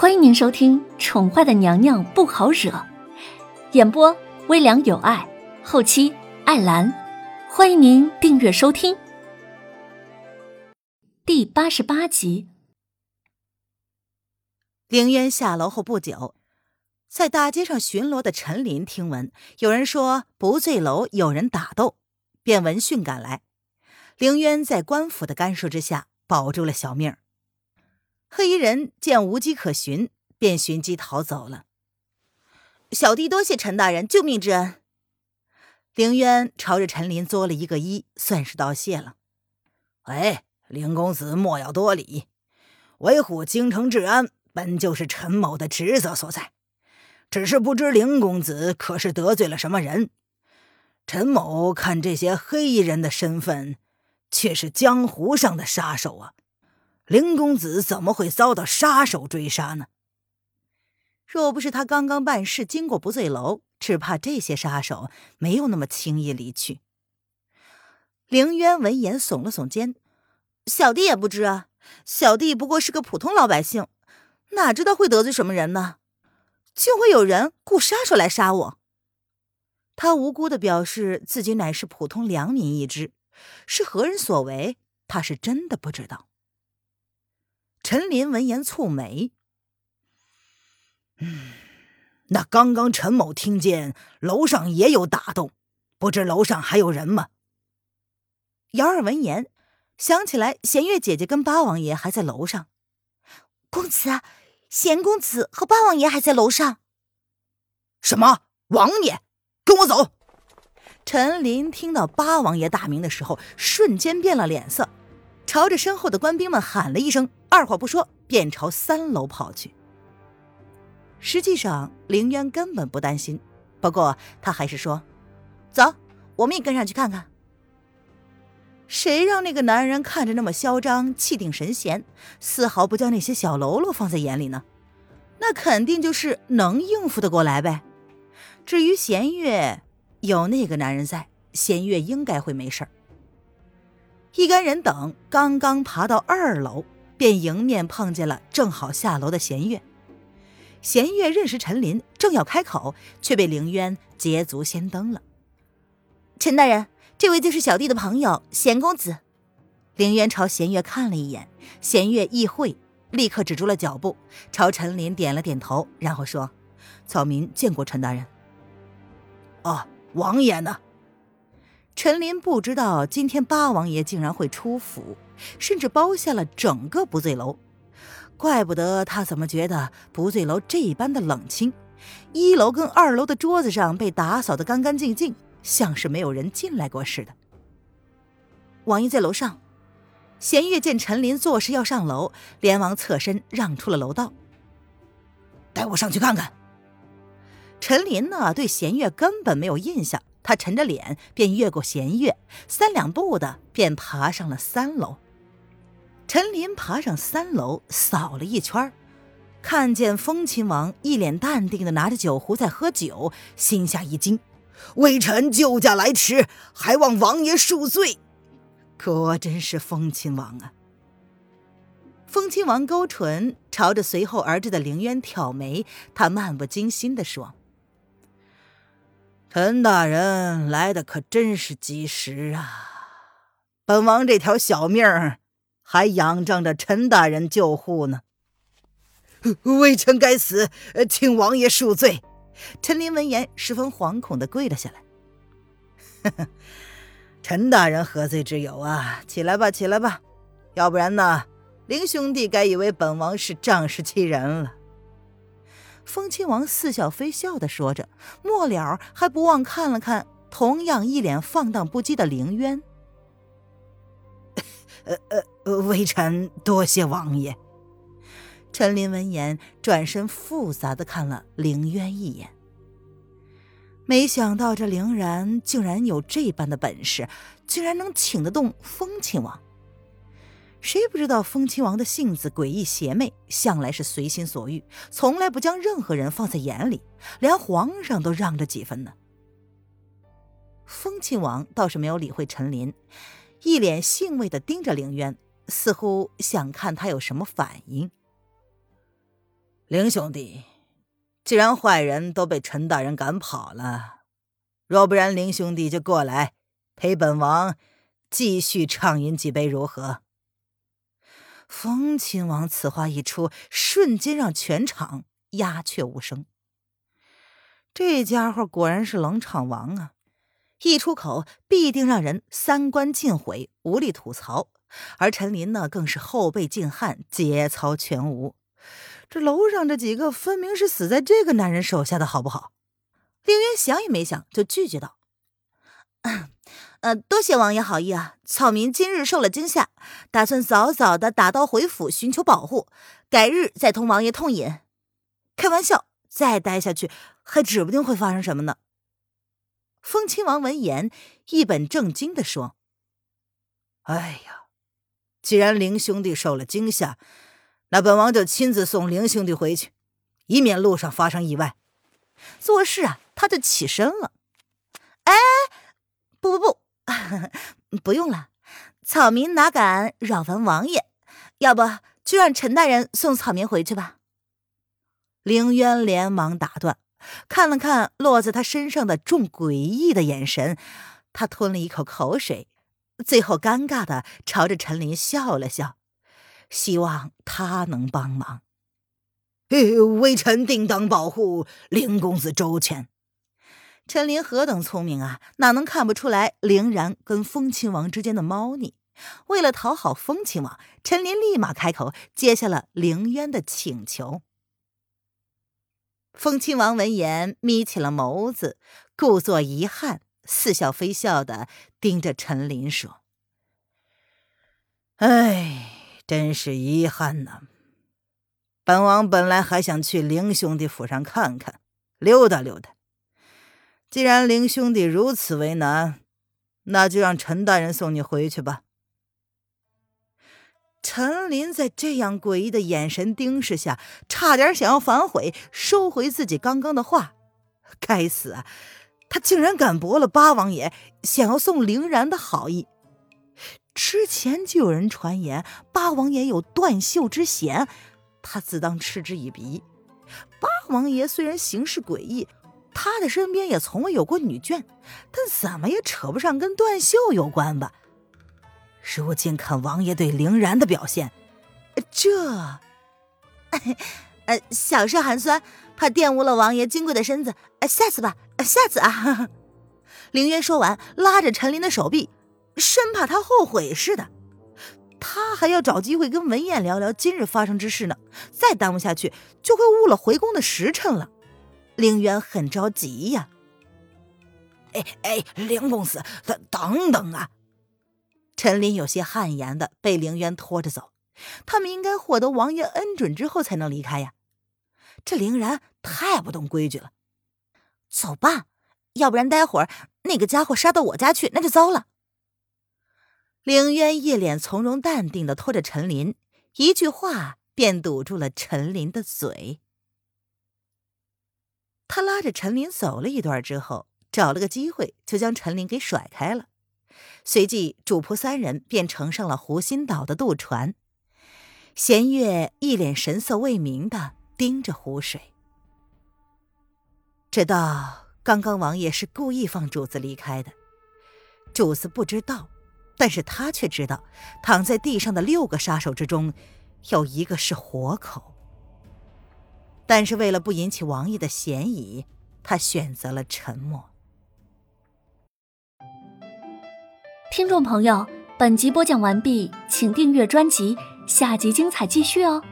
欢迎您收听《宠坏的娘娘不好惹》，演播微凉有爱，后期艾兰。欢迎您订阅收听。第八十八集，凌渊下楼后不久，在大街上巡逻的陈林听闻有人说不醉楼有人打斗，便闻讯赶来。凌渊在官府的干涉之下保住了小命儿。黑衣人见无机可寻，便寻机逃走了。小弟多谢陈大人救命之恩。凌渊朝着陈林作了一个揖，算是道谢了。哎，凌公子莫要多礼，维护京城治安本就是陈某的职责所在。只是不知凌公子可是得罪了什么人？陈某看这些黑衣人的身份，却是江湖上的杀手啊。林公子怎么会遭到杀手追杀呢？若不是他刚刚办事经过不醉楼，只怕这些杀手没有那么轻易离去。凌渊闻言耸了耸肩：“小弟也不知啊，小弟不过是个普通老百姓，哪知道会得罪什么人呢？竟会有人雇杀手来杀我？”他无辜的表示自己乃是普通良民一只，是何人所为，他是真的不知道。陈林闻言蹙眉：“嗯，那刚刚陈某听见楼上也有打斗，不知楼上还有人吗？”姚儿闻言想起来，弦月姐姐跟八王爷还在楼上。公子，贤公子和八王爷还在楼上。什么？王爷，跟我走！陈林听到八王爷大名的时候，瞬间变了脸色。朝着身后的官兵们喊了一声，二话不说便朝三楼跑去。实际上，凌渊根本不担心，不过他还是说：“走，我们也跟上去看看。”谁让那个男人看着那么嚣张、气定神闲，丝毫不将那些小喽啰放在眼里呢？那肯定就是能应付得过来呗。至于弦月，有那个男人在，弦月应该会没事儿。一干人等刚刚爬到二楼，便迎面碰见了正好下楼的弦月。弦月认识陈林，正要开口，却被凌渊捷足先登了。陈大人，这位就是小弟的朋友弦公子。凌渊朝弦月看了一眼，弦月意会，立刻止住了脚步，朝陈林点了点头，然后说：“草民见过陈大人。”哦，王爷呢？陈林不知道今天八王爷竟然会出府，甚至包下了整个不醉楼，怪不得他怎么觉得不醉楼这般的冷清。一楼跟二楼的桌子上被打扫得干干净净，像是没有人进来过似的。王爷在楼上，弦月见陈林作势要上楼，连忙侧身让出了楼道，带我上去看看。陈林呢，对弦月根本没有印象。他沉着脸，便越过弦月，三两步的便爬上了三楼。陈林爬上三楼，扫了一圈，看见风亲王一脸淡定的拿着酒壶在喝酒，心下一惊：“微臣救驾来迟，还望王爷恕罪。”果真是风亲王啊！风亲王勾唇，朝着随后而至的凌渊挑眉，他漫不经心的说。陈大人来的可真是及时啊！本王这条小命儿还仰仗着陈大人救护呢。微臣该死，请王爷恕罪。陈林闻言十分惶恐的跪了下来。陈大人何罪之有啊？起来吧，起来吧，要不然呢，林兄弟该以为本王是仗势欺人了。风亲王似笑非笑的说着，末了还不忘看了看同样一脸放荡不羁的凌渊。呃呃，微臣多谢王爷。陈林闻言，转身复杂的看了凌渊一眼。没想到这凌然竟然有这般的本事，竟然能请得动风亲王。谁不知道风亲王的性子诡异邪魅，向来是随心所欲，从来不将任何人放在眼里，连皇上都让着几分呢。风亲王倒是没有理会陈林，一脸兴味的盯着凌渊，似乎想看他有什么反应。林兄弟，既然坏人都被陈大人赶跑了，若不然，林兄弟就过来陪本王继续畅饮几杯，如何？风亲王此话一出，瞬间让全场鸦雀无声。这家伙果然是冷场王啊！一出口必定让人三观尽毁，无力吐槽。而陈林呢，更是后背尽汗，节操全无。这楼上这几个分明是死在这个男人手下的，好不好？凌渊想也没想就拒绝道：“ 呃，多谢王爷好意啊！草民今日受了惊吓，打算早早的打道回府寻求保护，改日再同王爷痛饮。开玩笑，再待下去还指不定会发生什么呢。”风亲王闻言一本正经的说：“哎呀，既然凌兄弟受了惊吓。”那本王就亲自送凌兄弟回去，以免路上发生意外。做事啊，他就起身了。哎，不不不，不用了，草民哪敢扰烦王爷？要不就让陈大人送草民回去吧。凌渊连忙打断，看了看落在他身上的众诡异的眼神，他吞了一口口水，最后尴尬的朝着陈林笑了笑。希望他能帮忙。微臣定当保护凌公子周全。陈林何等聪明啊，哪能看不出来凌然跟风亲王之间的猫腻？为了讨好风亲王，陈林立马开口接下了凌渊的请求。风亲王闻言眯起了眸子，故作遗憾，似笑非笑的盯着陈林说：“哎。”真是遗憾呐！本王本来还想去凌兄弟府上看看，溜达溜达。既然林兄弟如此为难，那就让陈大人送你回去吧。陈林在这样诡异的眼神盯视下，差点想要反悔，收回自己刚刚的话。该死啊！他竟然敢驳了八王爷想要送凌然的好意。之前就有人传言八王爷有断袖之嫌，他自当嗤之以鼻。八王爷虽然行事诡异，他的身边也从未有过女眷，但怎么也扯不上跟段秀有关吧？如今看王爷对凌然的表现，这……呃，小事寒酸，怕玷污了王爷金贵的身子。下次吧，下次啊！凌渊说完，拉着陈琳的手臂。生怕他后悔似的，他还要找机会跟文燕聊聊今日发生之事呢。再耽误下去，就会误了回宫的时辰了。凌渊很着急呀。哎哎，凌公子，等等等啊！陈琳有些汗颜的被凌渊拖着走。他们应该获得王爷恩准之后才能离开呀。这凌然太不懂规矩了。走吧，要不然待会儿那个家伙杀到我家去，那就糟了。凌渊一脸从容淡定的拖着陈林，一句话便堵住了陈林的嘴。他拉着陈林走了一段之后，找了个机会就将陈林给甩开了。随即，主仆三人便乘上了湖心岛的渡船。弦月一脸神色未明的盯着湖水，知道刚刚王爷是故意放主子离开的，主子不知道。但是他却知道，躺在地上的六个杀手之中，有一个是活口。但是为了不引起王爷的嫌疑，他选择了沉默。听众朋友，本集播讲完毕，请订阅专辑，下集精彩继续哦。